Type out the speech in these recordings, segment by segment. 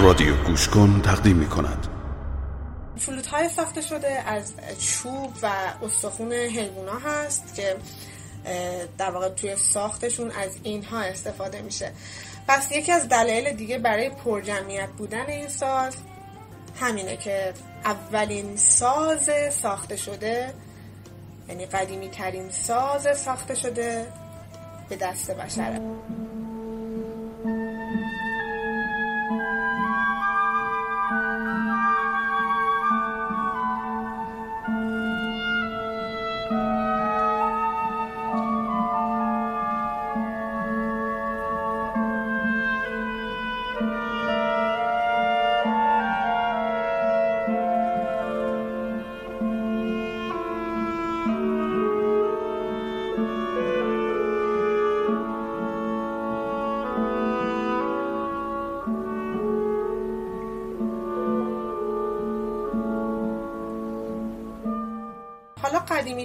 رادیو گوش کن تقدیم می کند فلوت های ساخته شده از چوب و استخون حیوونا هست که در واقع توی ساختشون از اینها استفاده میشه. پس یکی از دلایل دیگه برای پرجمعیت بودن این ساز همینه که اولین ساز ساخته شده یعنی قدیمی ترین ساز ساخته شده به دست بشره.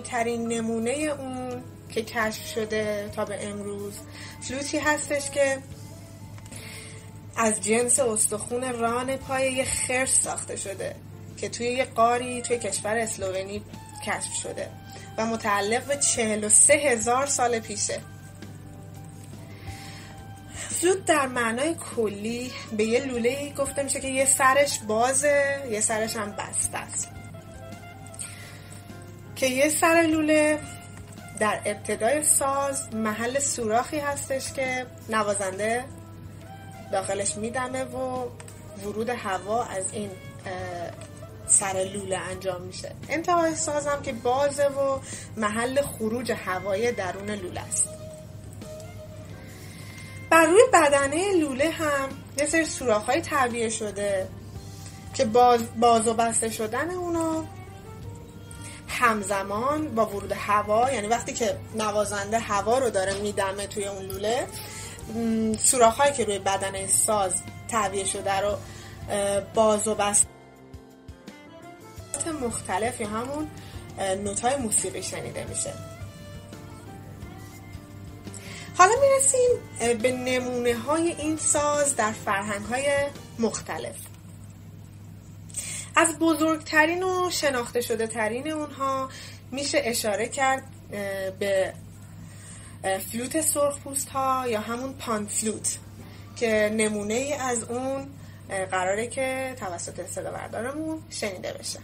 ترین نمونه اون که کشف شده تا به امروز. فلوتی هستش که از جنس استخون ران پای یه خرس ساخته شده که توی یه قاری توی کشور اسلوونی کشف شده و متعلق به 43 هزار سال پیشه. فلوت در معنای کلی به یه لوله گفته میشه که یه سرش بازه یه سرش هم بسته است. که یه سر لوله در ابتدای ساز محل سوراخی هستش که نوازنده داخلش میدمه و ورود هوا از این سر لوله انجام میشه. انتهای ساز هم که بازه و محل خروج هوای درون لوله است. بر روی بدنه لوله هم یه سری سوراخ تعبیه شده که باز, باز و بسته شدن اونا همزمان با ورود هوا یعنی وقتی که نوازنده هوا رو داره میدمه توی اون لوله سوراخ‌هایی که روی بدن ساز تعبیه شده رو باز و بست مختلف یا همون نوتای موسیقی شنیده میشه. حالا می‌رسیم به نمونه های این ساز در فرهنگ های مختلف. از بزرگترین و شناخته شده ترین اونها میشه اشاره کرد به فلوت سرخپوست ها یا همون پان فلوت که نمونه ای از اون قراره که توسط صدا بردارمون شنیده بشه.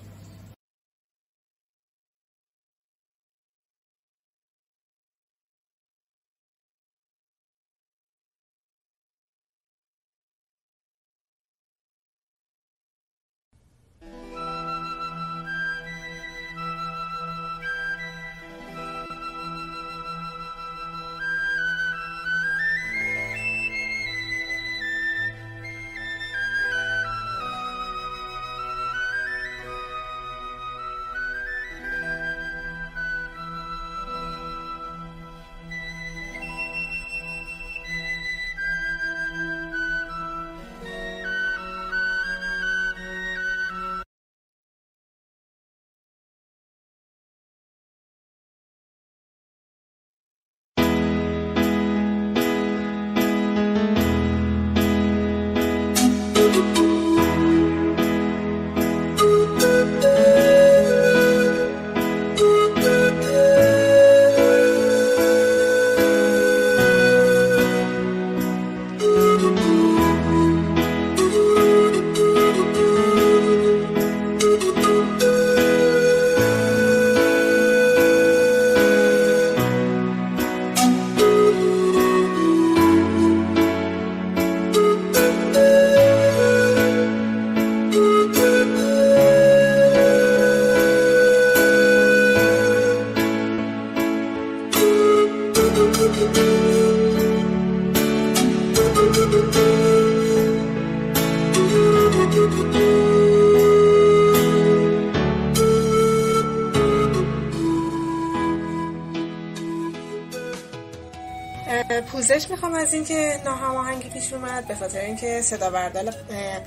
از اینکه ناهماهنگی پیش اومد به خاطر اینکه صدا بردار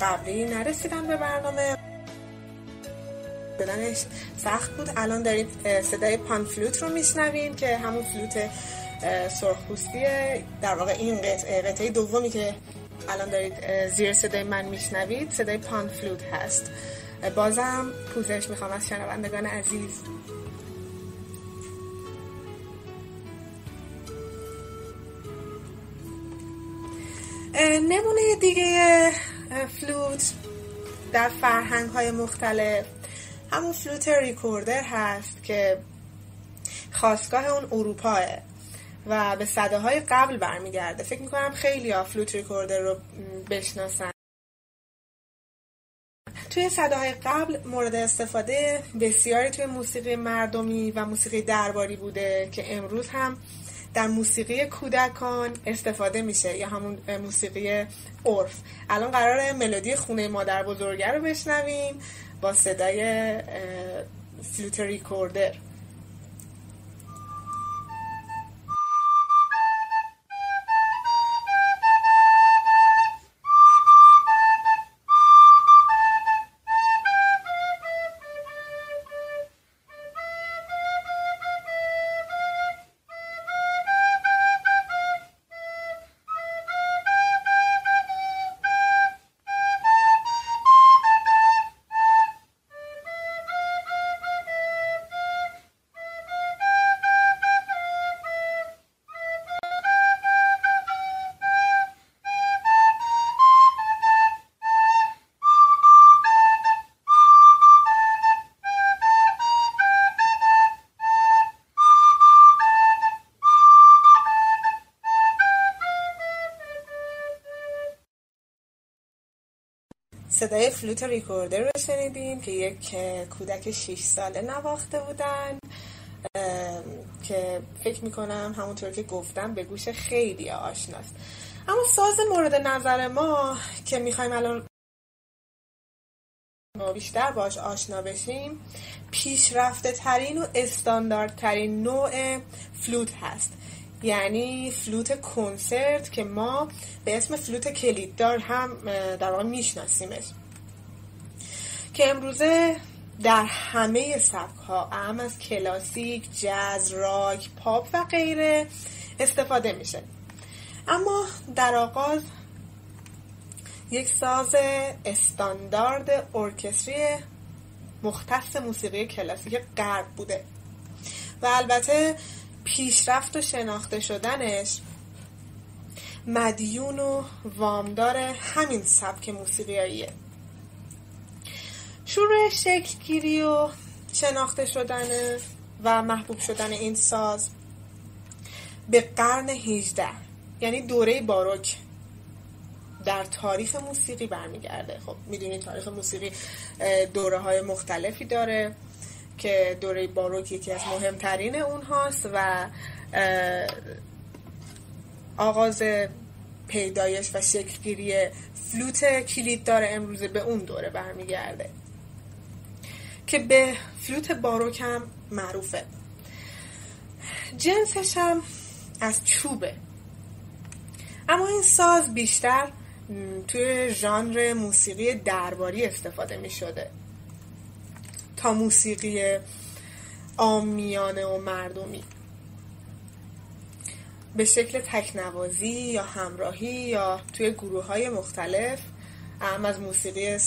قبلی نرسیدن به برنامه. بدنش سخت بود. الان دارید صدای پان فلوت رو میشنویم که همون فلوت سرخپوستیه. در واقع این قطعه قطعه دومی که الان دارید زیر صدای من میشنوید صدای پان فلوت هست. بازم پوزش می‌خوام از شنوندگان عزیز. نمونه دیگه فلوت در فرهنگ های مختلف. همون فلوت ریکوردر هست که خواستگاه اون اروپاه و به صده های قبل برمیگرده. فکر می‌کنم خیلی ها فلوت ریکوردر رو بشناسن. توی صده های قبل مورد استفاده بسیاری توی موسیقی مردمی و موسیقی درباری بوده که امروز هم در موسیقی کودکان استفاده میشه یا همون موسیقی عرف. الان قرار ملودی خونه مادر بزرگه رو بشنویم با صدای فلوت ریکوردر. صدای فلوت ریکوردر رو شنیدیم که یک کودک 6 ساله نواخته بودن. که فکر می‌کنم همونطور که گفتم به گوش خیلی آشناست. اما ساز مورد نظر ما که می‌خوایم الان بیشتر باش آشنا بشیم پیشرفته ترین و استانداردترین نوع فلوت هست. یعنی فلوت کنسرت که ما به اسم فلوت کلیددار هم در واقع میشناسیمش. که امروزه در همه سبک ها اهم از کلاسیک، جاز، راک، پاپ و غیره استفاده میشه. اما در آغاز یک ساز استاندارد ارکستری مختص موسیقی کلاسیک غرب بوده. و البته پیشرفت و شناخته شدنش. مدیون و وامدار همین سبک موسیقیاییه. شروع شکلگیری و شناخته شدن و محبوب شدن این ساز به قرن 18 یعنی دوره باروک در تاریخ موسیقی برمیگرده. خب می‌دونید تاریخ موسیقی دوره های مختلفی داره. که دوره باروک یکی از مهمترین اونهاست و آغاز پیدایش و شکلگیری فلوت کلید داره امروزه به اون دوره برمیگرده. که به فلوت باروک هم معروفه. جنسش هم از چوبه. اما این ساز بیشتر توی ژانر موسیقی درباری استفاده می شده موسیقی آمیانه و مردمی. به شکل تکنوازی یا همراهی یا توی گروه های مختلف هم از موسیقی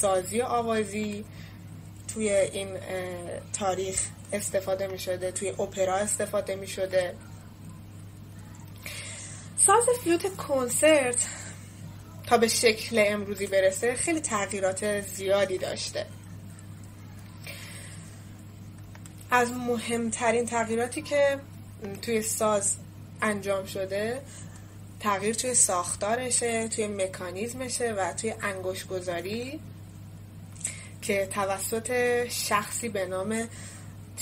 سازی و آوازی توی این تاریخ استفاده می شده توی اپرا استفاده می شده ساز فلوت کنسرت تا به شکل امروزی برسه خیلی تغییرات زیادی داشته. از مهمترین تغییراتی که توی ساز انجام شده تغییر توی ساختارشه توی مکانیزمشه و توی انگوش گذاری که توسط شخصی به نام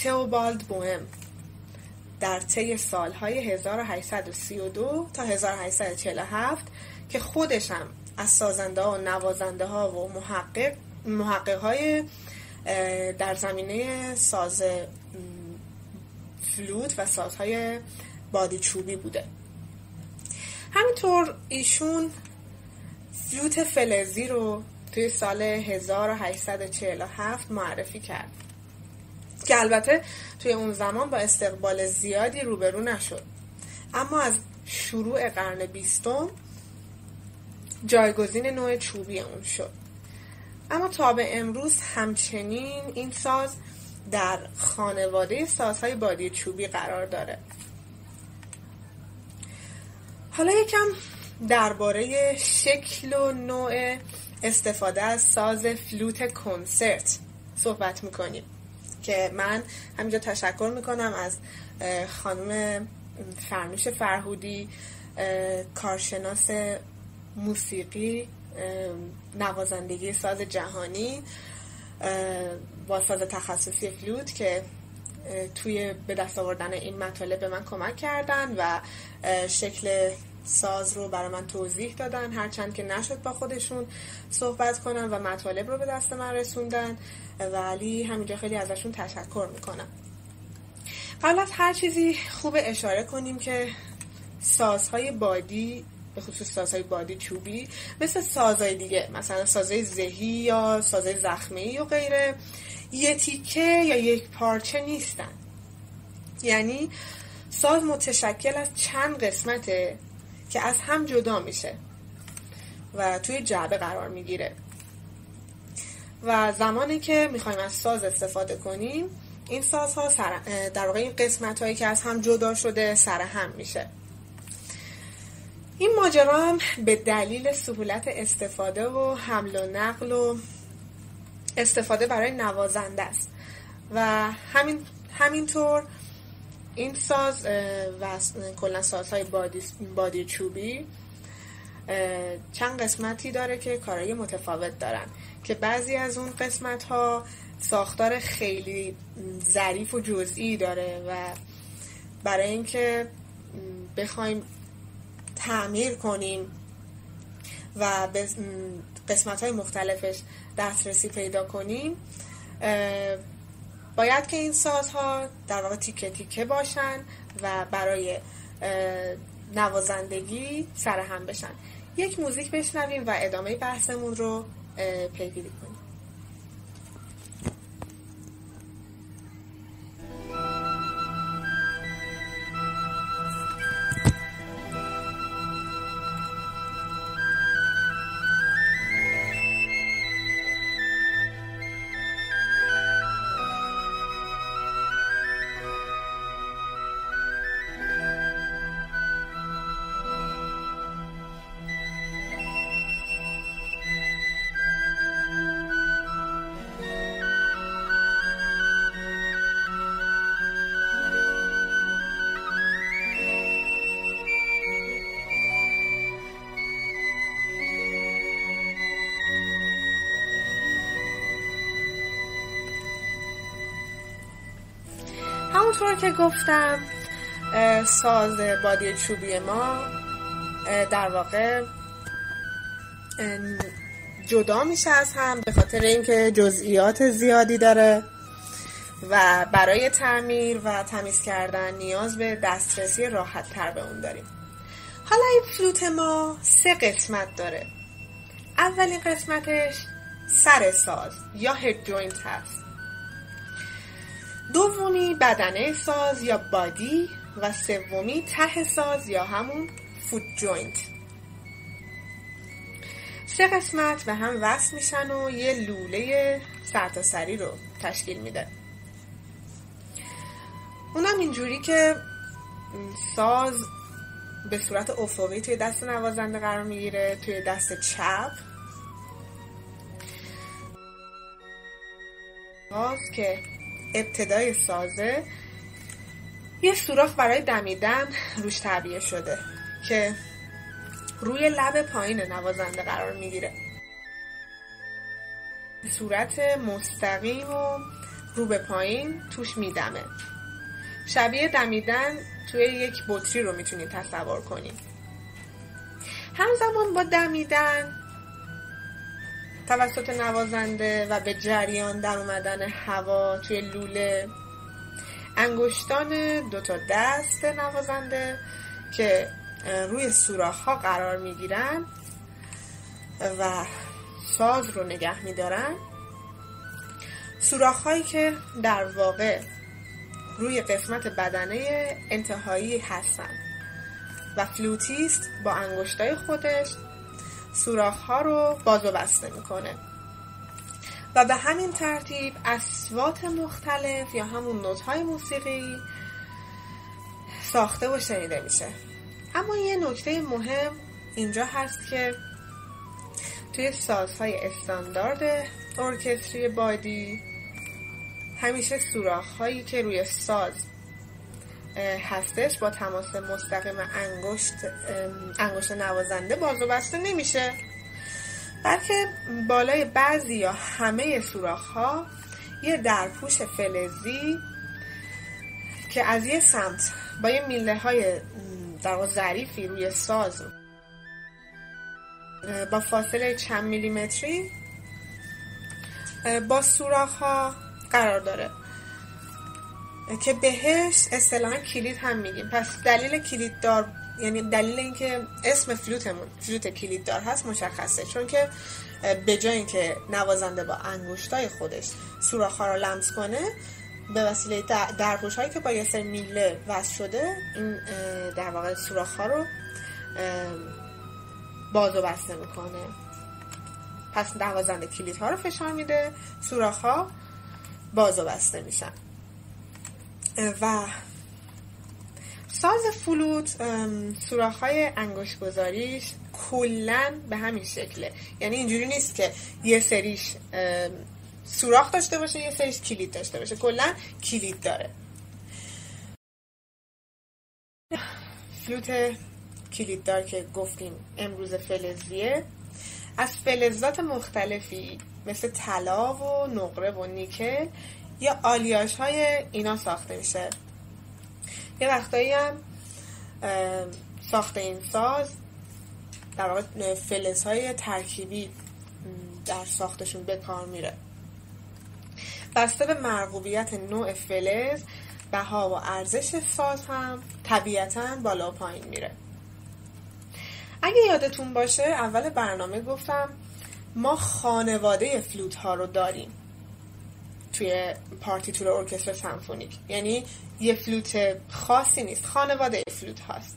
تئوبالد بوهم در طی سالهای 1832 تا 1847 که خودش هم از سازنده ها و نوازنده ها و محقق محقق های در زمینه ساز فلوت و سازهای بادی چوبی بوده. همینطور ایشون فلوت فلزی رو توی سال 1847 معرفی کرد. که البته توی اون زمان با استقبال زیادی روبرو نشد. اما از شروع قرن بیستم جایگزین نوع چوبی اون شد. اما تا به امروز همچنین این ساز در خانواده سازهای بادی چوبی قرار داره. حالا یکم درباره شکل و نوع استفاده از ساز فلوت کنسرت صحبت می‌کنیم که من همینجا تشکر می‌کنم از خانم فرنوش فرهودی کارشناس موسیقی نوازندگی ساز جهانی با ساز تخصصی فلوت که توی به دست آوردن این مطالب به من کمک کردن و شکل ساز رو برای من توضیح دادن هرچند که نشد با خودشون صحبت کنن و مطالب رو به دست من رسوندن. ولی همینجا خیلی ازشون تشکر می‌کنم. قبل از هر چیزی خوب اشاره کنیم که سازهای بادی به خصوص سازهای بادی چوبی مثل سازهای دیگه مثلا سازهای زهی یا سازهای زخمی و غیره. یه تیکه یا یک پارچه نیستن. یعنی ساز متشکل از چند قسمته که از هم جدا میشه و توی جعبه قرار می‌گیره. و زمانی که می‌خوایم از ساز استفاده کنیم این سازها سر... در واقع این قسمت هایی که از هم جدا شده سر هم میشه. این ماجرا هم به دلیل سهولت استفاده و حمل و نقل و استفاده برای نوازنده است. و همین همینطور این ساز و کلا سازهای بادی, بادی چوبی چند قسمتی داره که کارهای متفاوت دارن که بعضی از اون قسمت ها ساختار خیلی ظریف و جزئی داره و برای اینکه بخوایم تعمیر کنیم و به قسمت های مختلفش دسترسی پیدا کنیم. باید که این سازها در واقع تیکه تیکه باشن و برای نوازندگی سرهم بشن. یک موزیک بشنویم و ادامه بحثمون رو پیگیری کنیم. همونطور که گفتم ساز بادی چوبی ما در واقع جدا میشه از هم به خاطر اینکه جزئیات زیادی داره و برای تعمیر و تمیز کردن نیاز به دسترسی راحت تر به اون داریم. حالا این فلوت ما سه قسمت داره. اولین قسمتش سر ساز یا head joint هست. دومی بدنه ساز یا body و سومی ته ساز یا همون foot joint سه قسمت به هم وصل میشن و یه لوله سرتاسری رو تشکیل میده. اونم اینجوری که ساز به صورت افقی توی دست نوازنده قرار می‌گیره توی دست چپ. ساز که ابتدای سازه یه سوراخ برای دمیدن روش تعبیه شده که روی لب پایین نوازنده قرار می‌گیره. صورت مستقیم و رو به پایین توش میدمه. شبیه دمیدن توی یک بطری رو می‌تونید تصور کنید. همزمان با دمیدن توسط نوازنده و به جریان در اومدن هوا توی لوله. انگشتان دو تا دست نوازنده که روی سوراخ ها قرار می‌گیرن و ساز رو نگه میدارن. سوراخ هایی که در واقع روی قسمت بدنه انتهایی هستن و فلوتیست با انگشتای خودش سوراخ ها رو باز و بسته می‌کنه. و به همین ترتیب اسوات مختلف یا همون نوت های موسیقی ساخته و شنیده میشه. اما یه نکته مهم اینجا هست که توی سازهای استاندارد ارکستری بادی همیشه سوراخ هایی که روی ساز هستش با تماس مستقیم انگشت انگشت نوازنده باز و بسته نمیشه. بلکه بالای بعضی یا همه سوراخ ها یه درپوش فلزی که از یه سمت با یه میله های در ظریفی روی ساز با فاصله چند میلیمتری با سوراخ ها قرار داره. که بهش اصطلاحا کلید هم میگیم. پس دلیل کلید دار یعنی دلیل اینکه اسم فلوتمون فلوت کلید دار هست مشخصه. چون که به جای اینکه نوازنده با انگشتای خودش سوراخ ها رو لمس کنه به وسیله درگوش هایی که با یه سر میله وصل شده این در واقع سوراخ ها رو باز و بسته می‌کنه. پس نوازنده کلید ها رو فشار میده سوراخ ها باز و بسته میشن. و ساز فلوت سوراخ های انگشت گذاریش کلا به همین شکله. یعنی اینجوری نیست که یه سریش سوراخ داشته باشه یه سریش کلید داشته باشه. کلا کلید داره. فلوت کلیددار که گفتیم امروز فلزیه. از فلزات مختلفی مثل طلا و نقره و نیکل یا آلیاش های اینا ساخته میشه. یه وقتایی هم ساخته این ساز در واقع فلز های ترکیبی در ساختشون به کار میره. بسته به مرغوبیت نوع فلز بها و ارزش ساز هم طبیعتا بالا و پایین میره. اگه یادتون باشه اول برنامه گفتم ما خانواده فلوت ها رو داریم. توی پارتیتور ارکستر سمفونیک. یعنی یه فلوت خاصی نیست. خانواده فلوت هاست.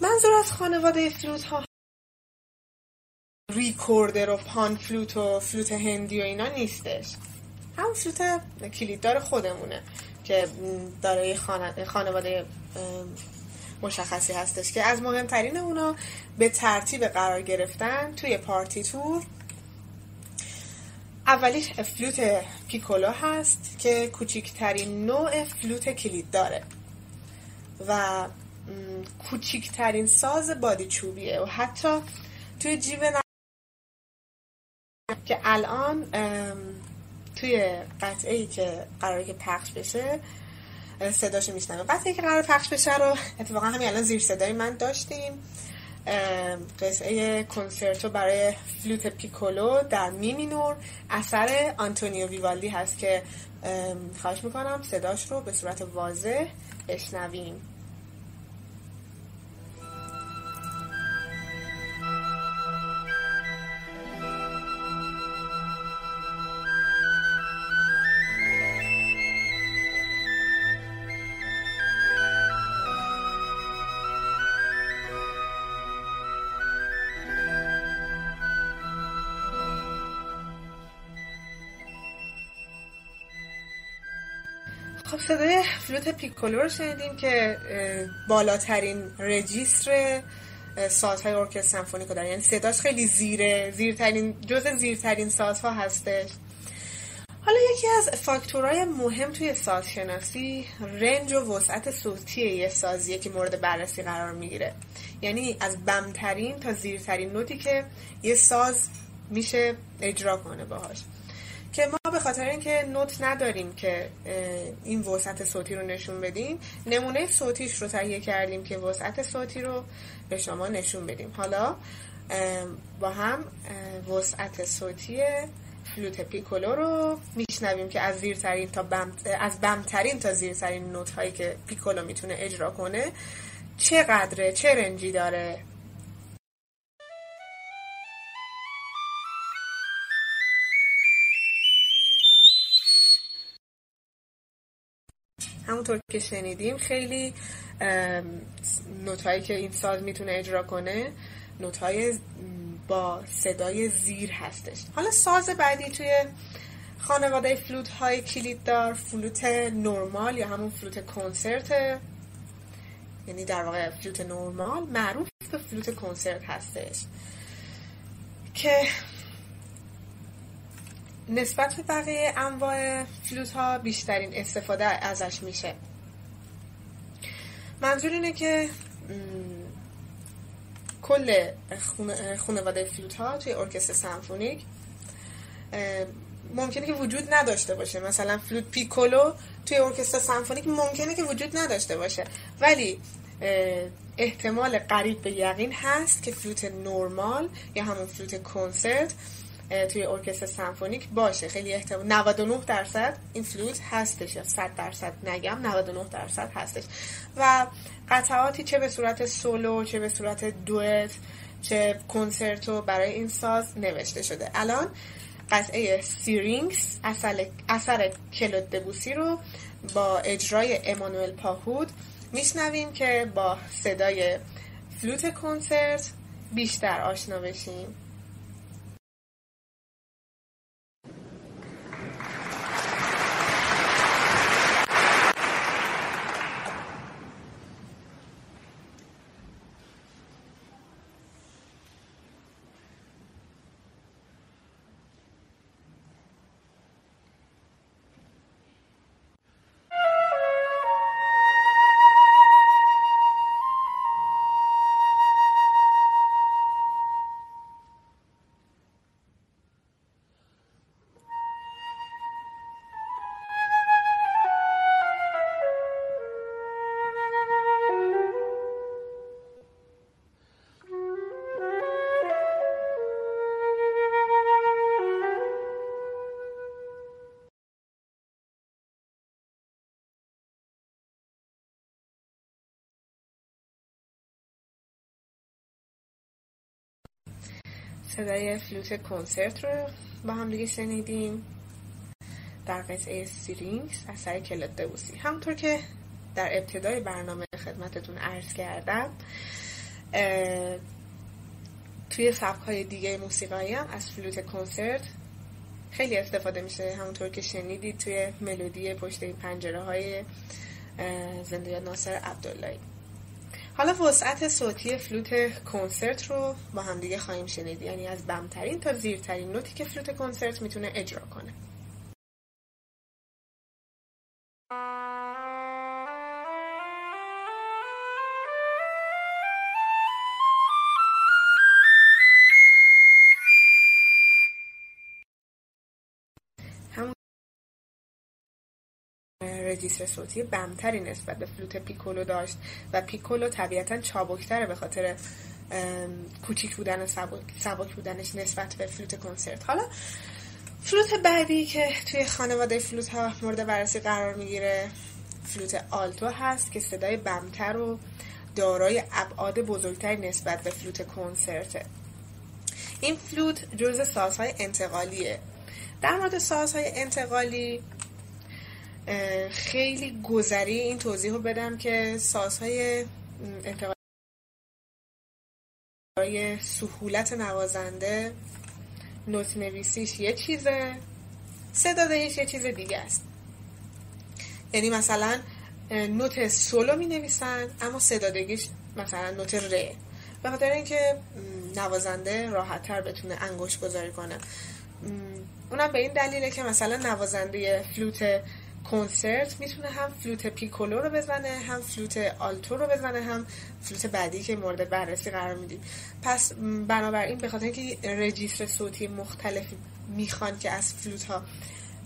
منظور از خانواده فلوت ها ریکوردر و پان فلوت و فلوت هندی و اینا نیستش. همون فلوت کلیددار خودمونه که داره خانواده مشخصی هستش که از مهمترین اونا به ترتیب قرار گرفتن توی پارتیتور اولیش فلوت پیکولو هست که کوچکترین نوع فلوت کلید داره و کوچکترین ساز بادی چوبیه و حتی توی جیب که الان توی قطعه ای که قراره که پخش بشه صداشو میشنوه. قطعه که قرار پخش بشه رو اتفاقا همین الان زیر صدای من داشتیم. قطعه کنسرتو برای فلوت پیکولو در می مینور اثر آنتونیو ویوالدی هست که خواهش می‌کنم صداش رو به صورت واضح بشنویم. فلوت پیکولو رو شنیدیم که بالاترین رجیستر سازهای ارکستر سمفونیک داره یعنی صداش خیلی زیره زیرترین جز زیرترین سازها هستش. حالا یکی از فاکتورهای مهم توی سازشناسی رنج و وسعت صوتی یه سازیه که مورد بررسی قرار می‌گیره. یعنی از بمترین تا زیرترین نوتی که یه ساز میشه اجرا کنه باهاش. خاطر اینکه نوت نداریم که این وسعت صوتی رو نشون بدیم. نمونه صوتیش رو تهیه کردیم که وسعت صوتی رو به شما نشون بدیم. حالا با هم وسعت صوتی فلوت پیکولو رو میشنویم که از زیرترین تا بم از بمترین تا زیرترین نوت هایی که پیکولو می‌تونه اجرا کنه چقدره چه رنجی داره؟ همونطور که شنیدیم خیلی نوتایی که این ساز می‌تونه اجرا کنه نوتهای با صدای زیر هستش. حالا ساز بعدی توی خانواده فلوت های کلید دار فلوت نرمال یا همون فلوت کنسرت یعنی در واقع فلوت نرمال معروف به فلوت کنسرت هستش که نسبت به بقیه انواع فلوت ها بیشترین استفاده ازش میشه. منظور اینه که کل خانواده فلوت ها توی ارکستر سمفونیک ممکنه که وجود نداشته باشه. مثلا فلوت پیکولو توی ارکستر سمفونیک ممکنه که وجود نداشته باشه. ولی احتمال قریب به یقین هست که فلوت نرمال یا همون فلوت کنسرت توی ارکستر سمفونیک باشه. خیلی احتمال 99 درصد این فلوت هستش. یا 100 درصد نگم 99 درصد هستش. و قطعاتی چه به صورت سولو چه به صورت دوئت چه کنسرتو برای این ساز نوشته شده. الان قطعه سیرینگز اثر, اثر کلود دبوسی رو با اجرای امانوئل پاهود میشنویم که با صدای فلوت کنسرت بیشتر آشنا بشیم. صدای فلوت کنسرت رو با هم دیگه شنیدیم در قطعه سیرینگز اثر کلود دبوسی همونطور که در ابتدای برنامه خدمتتون عرض کردم توی سبک های دیگه موسیقایی هم از فلوت کنسرت خیلی استفاده میشه. همونطور که شنیدید توی ملودی پشت پنجره های زنده ناصر عبداللهی. حالا وسعت صوتی فلوت کنسرت رو با همدیگه خواهیم شنید. یعنی از بمترین تا زیرترین نوتی که فلوت کنسرت می‌تونه اجرا کنه. register صوتی بمتری نسبت به فلوت پیکولو داشت و پیکولو طبیعتا چابکتره به خاطر کوچیک بودن و سبک بودنش نسبت به فلوت کنسرت. حالا فلوت بعدی که توی خانواده فلوت ها مورد بررسی قرار می‌گیره فلوت آلتو هست که صدای بمتر و دارای ابعاد بزرگتری نسبت به فلوت کنسرته. این فلوت جز سازهای انتقالیه. در مورد سازهای انتقالی خیلی گذری این توضیح رو بدم که سازهای انتقالی برای سهولت نوازنده نوت نویسیش یه چیزه صدادهیش یه چیز دیگه است. یعنی مثلا نوت سولو می نویسن اما صدادگیش مثلا نوت ره به خاطر اینکه نوازنده راحت تر بتونه انگشت گذاری کنه. اونم به این دلیله که مثلا نوازنده فلوت کنسرت می‌تونه هم فلوت پیکولو رو بزنه هم فلوت آلتو رو بزنه هم فلوت بعدی که مورد بررسی قرار میدیم. پس بنابراین به خاطر اینکه register صوتی مختلفی می‌خوان که از فلوت ها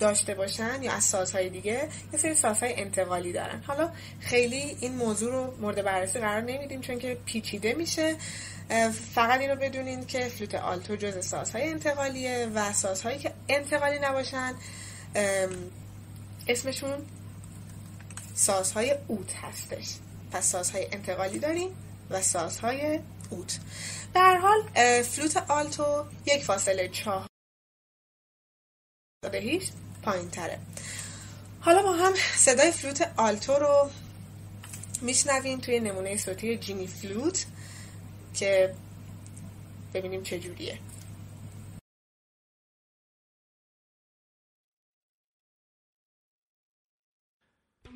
داشته باشن یا از سازهای دیگه یه سری سازهای انتقالی دارن. حالا خیلی این موضوع رو مورد بررسی قرار نمیدیم چون که پیچیده میشه. فقط این رو بدونین که فلوت آلتو جز سازهای انتقالیه و سازهایی که انتقالی نباشن اسمشون سازهای اوت هستش. پس سازهای انتقالی داریم و سازهای اوت. در حال فلوت آلتو یک فاصله چهار هیچ پایین تره حالا با هم صدای فلوت آلتو رو میشنویم توی نمونه صوتی جینی فلوت که ببینیم چجوریه صدای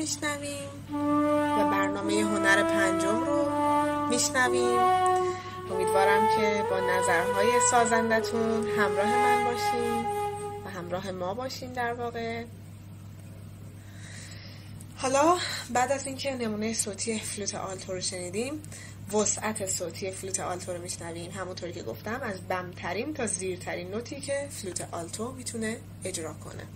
میشنویم و برنامه هنر پنجم رو میشنویم. امیدوارم که با نظرهای سازندتون همراه من باشین و همراه ما باشین در واقع. حالا بعد از اینکه نمونه صوتی فلوت آلتو رو شنیدیم وسعت صوتی فلوت آلتو رو میشنویم. همونطوری که گفتم از بمترین تا زیرترین نوتی که فلوت آلتو می‌تونه اجرا کنه.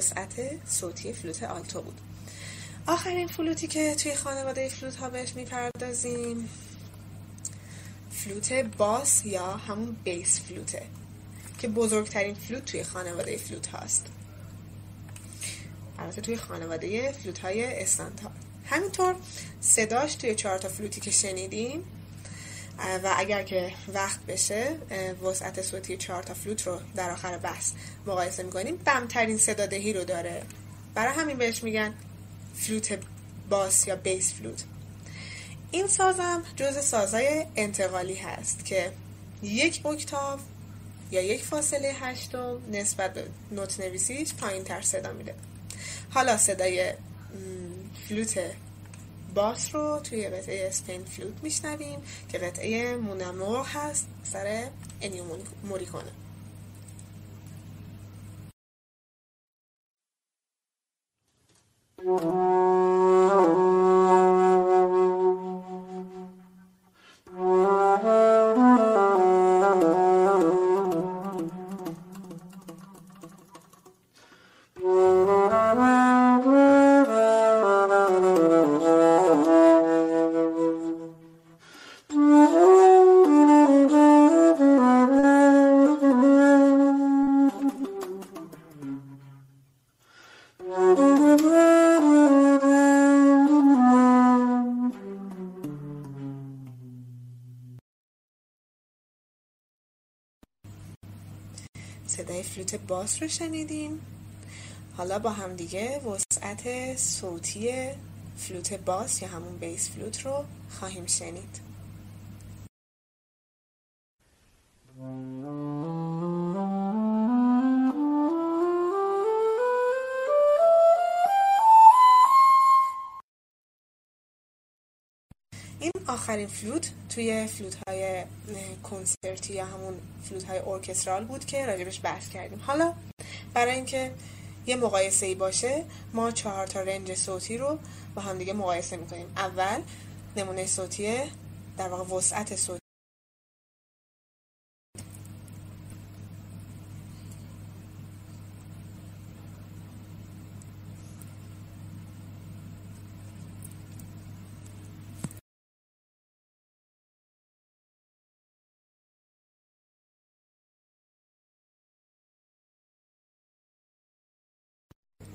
وسعت صوتی فلوت آلتو بود. آخرین فلوتی که توی خانواده فلوت ها بهش می‌پردازیم فلوت باس یا همون bass flute ه که بزرگترین فلوت توی خانواده فلوت هاست. البته توی خانواده فلوت های استاندارد. همینطور صداش توی چهار تا فلوتی که شنیدیم و اگر که وقت بشه وسعت صوتی چهار تا فلوت رو در آخر بحث مقایسه می‌کنیم. بمترین صدادهی رو داره. برای همین بهش میگن فلوت باس یا bass flute. این سازم جز سازهای انتقالی هست که یک اکتاو یا یک فاصله هشتم نسبت به نوت نویسیش پایین تر صدا میده. حالا صدای فلوت باس رو توی قطعه اسپین فلوت میشنویم که قطعه مونامور هست سر انیو موریکونه صدای فلوت باس رو شنیدیم حالا با هم دیگه وسعت صوتی فلوت باس یا همون bass flute رو خواهیم شنید. آخرین فلوت توی فلوت های کنسرتی یا همون فلوت های ارکسترال بود که راجبش بحث کردیم. حالا برای اینکه یه مقایسه ای باشه ما چهار تا رنج صوتی رو با هم دیگه مقایسه می‌کنیم. اول نمونه صوتی در واقع وسعت صوتی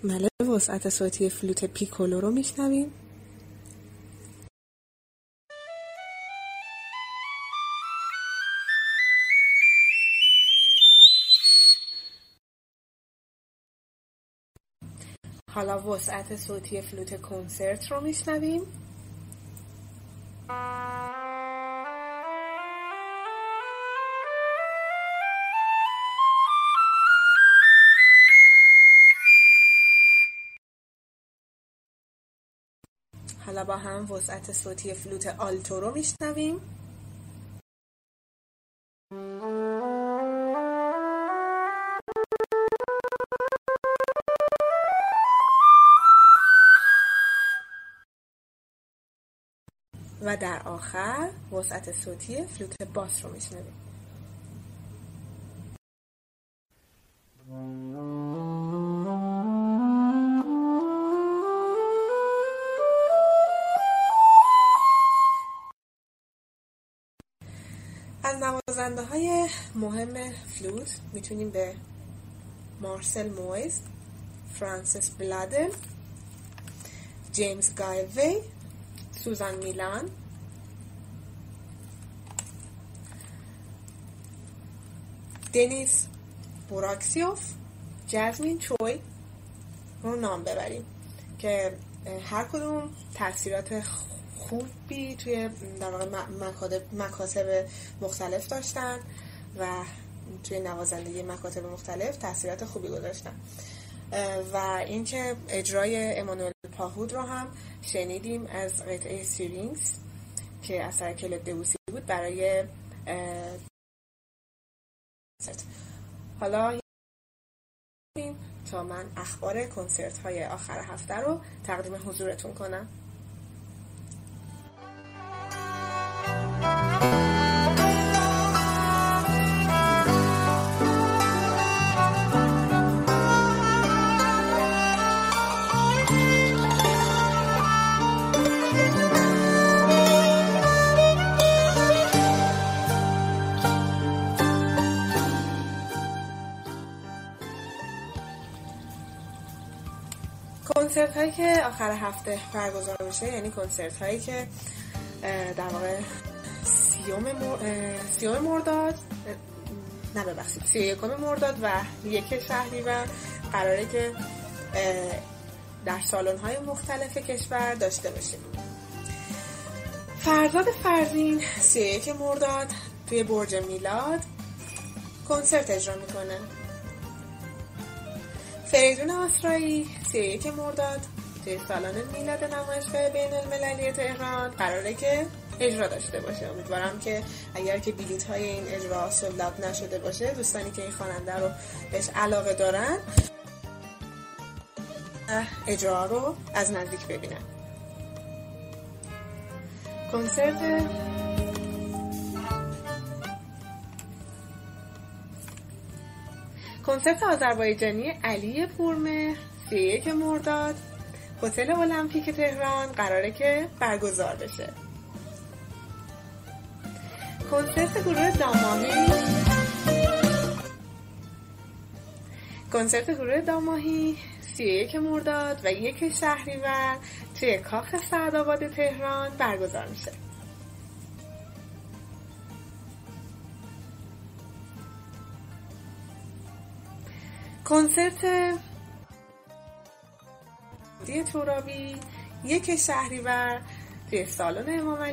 بله وسعت صوتی فلوت پیکولو رو میشنویم. حالا وسعت صوتی فلوت کنسرت رو میشنویم. حالا با هم وسعت صوتی فلوت آلتو رو میشنویم. و در آخر وسعت صوتی فلوت باس رو میشنویم. فلوت می‌تونیم به مارسل مویز فرانسیس بلادن جیمز گایوی سوزان میلان. دنیس بوراکسیوف جزمین چوی رو نام ببریم که هر کدوم تاثیرات خوبی توی در واقع مکاتب مختلف داشتن و توی نوازندگی مکاتب مختلف تاثیرات خوبی گذاشتن. و اینکه اجرای امانوئل پاهود رو هم شنیدیم از قطعه سیرینگز که اثر کلب دوسی بود برای حالا تا من اخبار کنسرت های آخر هفته رو تقدیم حضورتون کنم. کنسرت هایی که آخر هفته برگزار میشه یعنی کنسرت هایی که در واقع سیوم, مرداد نه ببخشید سی یکم مرداد و یک شهری و قراره که در سالن های مختلف کشور داشته باشیم. فرزاد فرزین سی یک مرداد توی برج میلاد کنسرت اجرا می‌کنه. فریدون آسرایی سی یک مرداد توی سالن میلاد نمایشگاه بین المللی تهران. قراره که اجرا داشته باشه. امیدوارم که اگر که بلیت های این اجرا سولدات نشده باشه دوستانی که این خواننده رو بهش علاقه دارن اجرا رو از نزدیک ببینن. کنسرت کنسرت آذربایجانی علی پورمه سی یک مرداد هتل المپیک تهران قراره که برگزار بشه. کنسرت گروه داماهی. کنسرت گروه داماهی سی یک مرداد و یک شهریور توی کاخ سعدآباد تهران برگزار میشه. کنسرت دی تورابی یک شهریور توی سالن امام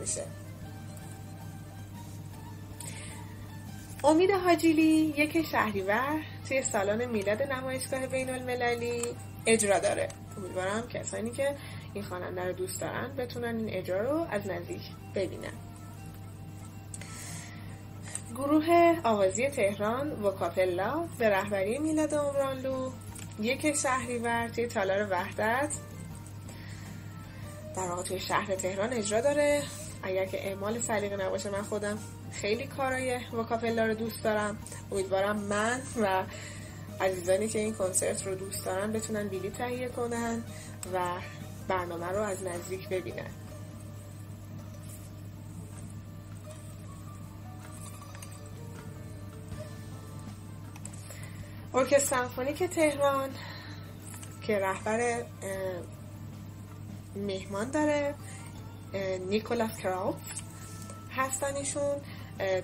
میشه. امید حاجیلی یک شهریور توی سالن میلاد نمایشگاه بین المللی اجرا داره. امیدوارم کسانی که این خواننده رو دوست دارن بتونن این اجرا رو از نزدیک ببینن. گروه آوازی تهران و کاپلا به رهبری میلاد عمرانلو یک شهریور توی تالار وحدت. در واقع توی شهر تهران اجرا داره. اگر که اعمال سلیقه نباشه من خودم خیلی کارای وکاپلا رو دوست دارم. امیدوارم من و عزیزانی که این کنسرت رو دوست دارن بتونن بیلی تهیه کنن و برنامه رو از نزدیک ببینن. ارکستر سمفونیک تهران که رهبر مهمان داره نیکولاس کراوف هستن ایشون.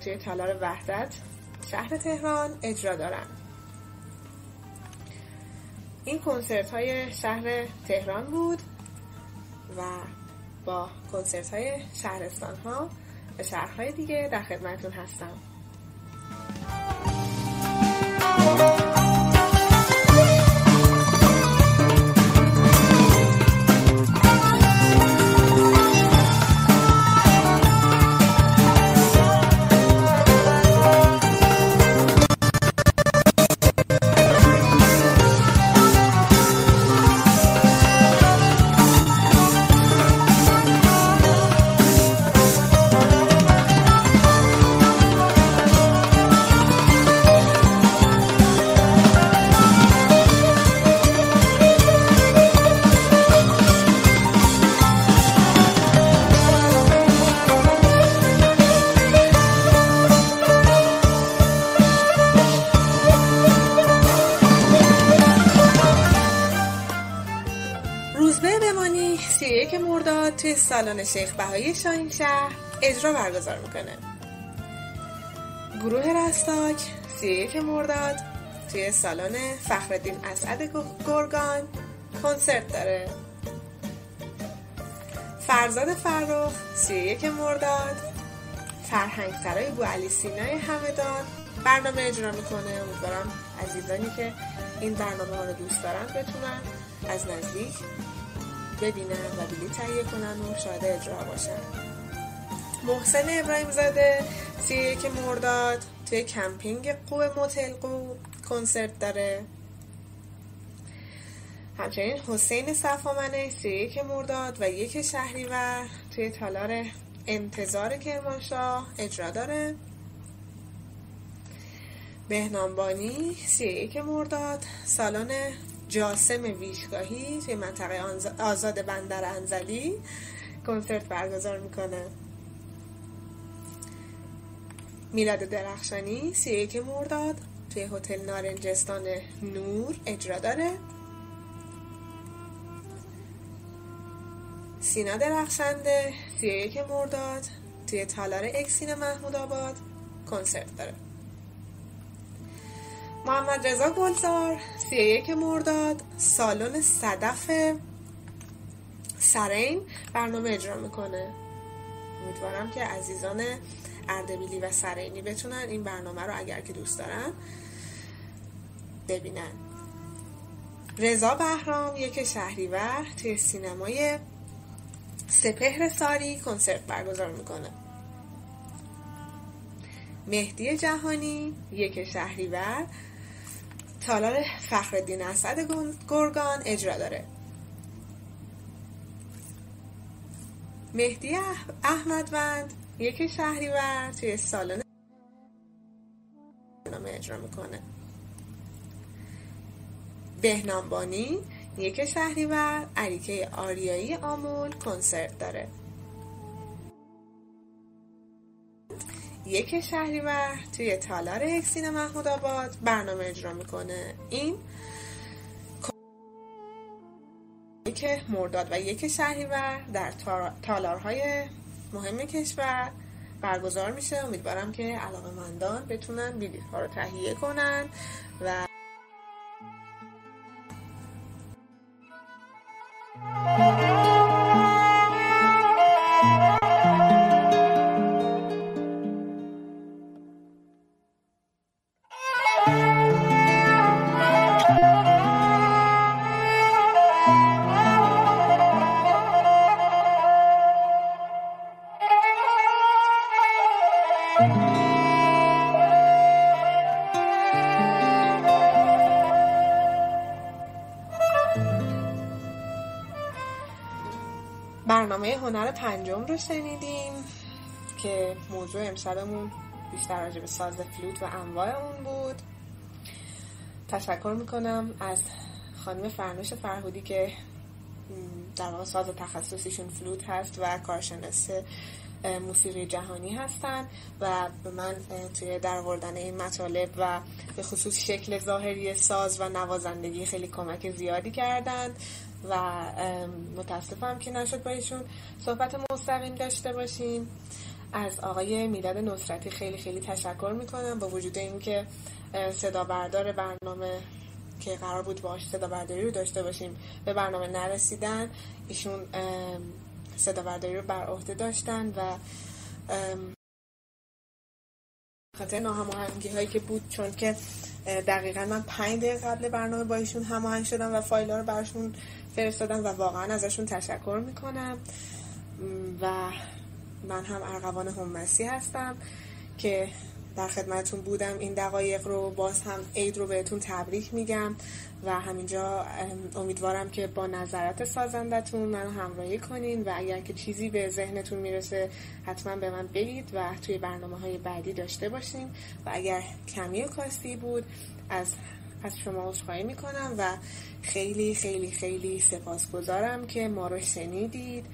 توی تالار وحدت شهر تهران اجرا دارن. این کنسرت های شهر تهران بود و با کنسرت های شهرستان ها و شهرهای دیگه در خدمتون هستم. سالن شیخ بهایی شاهین شهر اجرا برگزار می‌کنه. گروه رستاک سی یک مرداد توی سالن فخردین اسعد گرگان کنسرت داره. فرزاد فرخ سی یک مرداد فرهنگ سرای بو علی سینای همدان برنامه اجرا می‌کنه. امیدوارم عزیزانی که این برنامه ها رو دوست دارن بتونن از نزدیک ببینن و بلیط تهیه کنن و شاهد اجرا باشن. محسن ابراهیم زاده سی یک مرداد توی کمپینگ قو موتل قو کنسرت داره. همچنین حسین صفامنه سی یک مرداد و یک شهریور توی تالار انتظار کرمانشاه اجرا داره. بهنامبانی سی یک مرداد سالن جاسم ویشگاهی توی منطقه آزاد بندر انزلی کنسرت برگزار می‌کنه. میلاد درخشانی سی یک مرداد توی هتل نارنجستان نور اجرا داره. سینا درخشنده سی یک مرداد توی تالار اکسین محمود آباد کنسرت داره. محمد رضا گلزار سی یک مرداد سالن صدف سرین برنامه اجرا می‌کنه. امیدوارم که عزیزان اردبیلی و سرینی بتونن این برنامه رو اگر که دوست دارن ببینن. رضا بهرام یک شهریور توی سینمای سپهر ساری کنسرت برگزار می‌کنه. مهدی جهانی یک شهریور تالار فخردین اسد گرگان اجرا داره. مهدی احمدوند یک شهریور توی سالن نامه اجرا می‌کنه. بهنامبانی یک شهریور علیکه آریایی آمول کنسرت داره. یک شهریور توی تالار اکسین محمود آباد برنامه اجرا می‌کنه. این یک مرداد و یک شهریور در تالارهای مهم کشور برگزار میشه. امیدوارم که علاقه مندان بتونن بیلیت ها رو تهیه کنن و هنر پنجم رو شنیدیم که موضوع امشبمون بیشتر راجع به ساز فلوت و انواع اون بود. تشکر می‌کنم از خانم فرنوش فرهودی که در واقع ساز تخصصیشون فلوت هست و کارشناس موسیقی جهانی هستن و به من توی در این مطالب و به خصوص شکل ظاهری ساز و نوازندگی خیلی کمک زیادی کردند و متاسفم که نشد با ایشون صحبت مستقیم داشته باشیم. از آقای میلاد نصرتی خیلی خیلی تشکر می‌کنم با وجود اینکه صدا بردار برنامه که قرار بود باش صدا برداری رو داشته باشیم به برنامه نرسیدن ایشون صدا برداری رو بر عهده داشتن و خاطر ناهماهنگی هایی که بود چون که دقیقا من پنج دقیقه قبل برنامه با ایشون هماهنگ شدم و فایل ها رو براشون فرستادم و واقعا ازشون تشکر می‌کنم. و من هم ارغوان همسی هستم که در خدمتون بودم. این دقایق رو باز هم عید رو بهتون تبریک میگم و همینجا امیدوارم که با نظرات سازندتون من همراهی کنین و اگر که چیزی به ذهنتون می‌رسه حتما به من بگید و توی برنامه های بعدی داشته باشیم. و اگر کمی و کاستی بود از از شما عذرخواهی می‌کنم و خیلی خیلی خیلی سپاسگزارم که ما رو شنیدید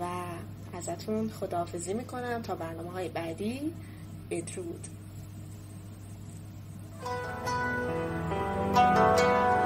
و ازتون خداحافظی می‌کنم. تا برنامه های بعدی بدرود. thank you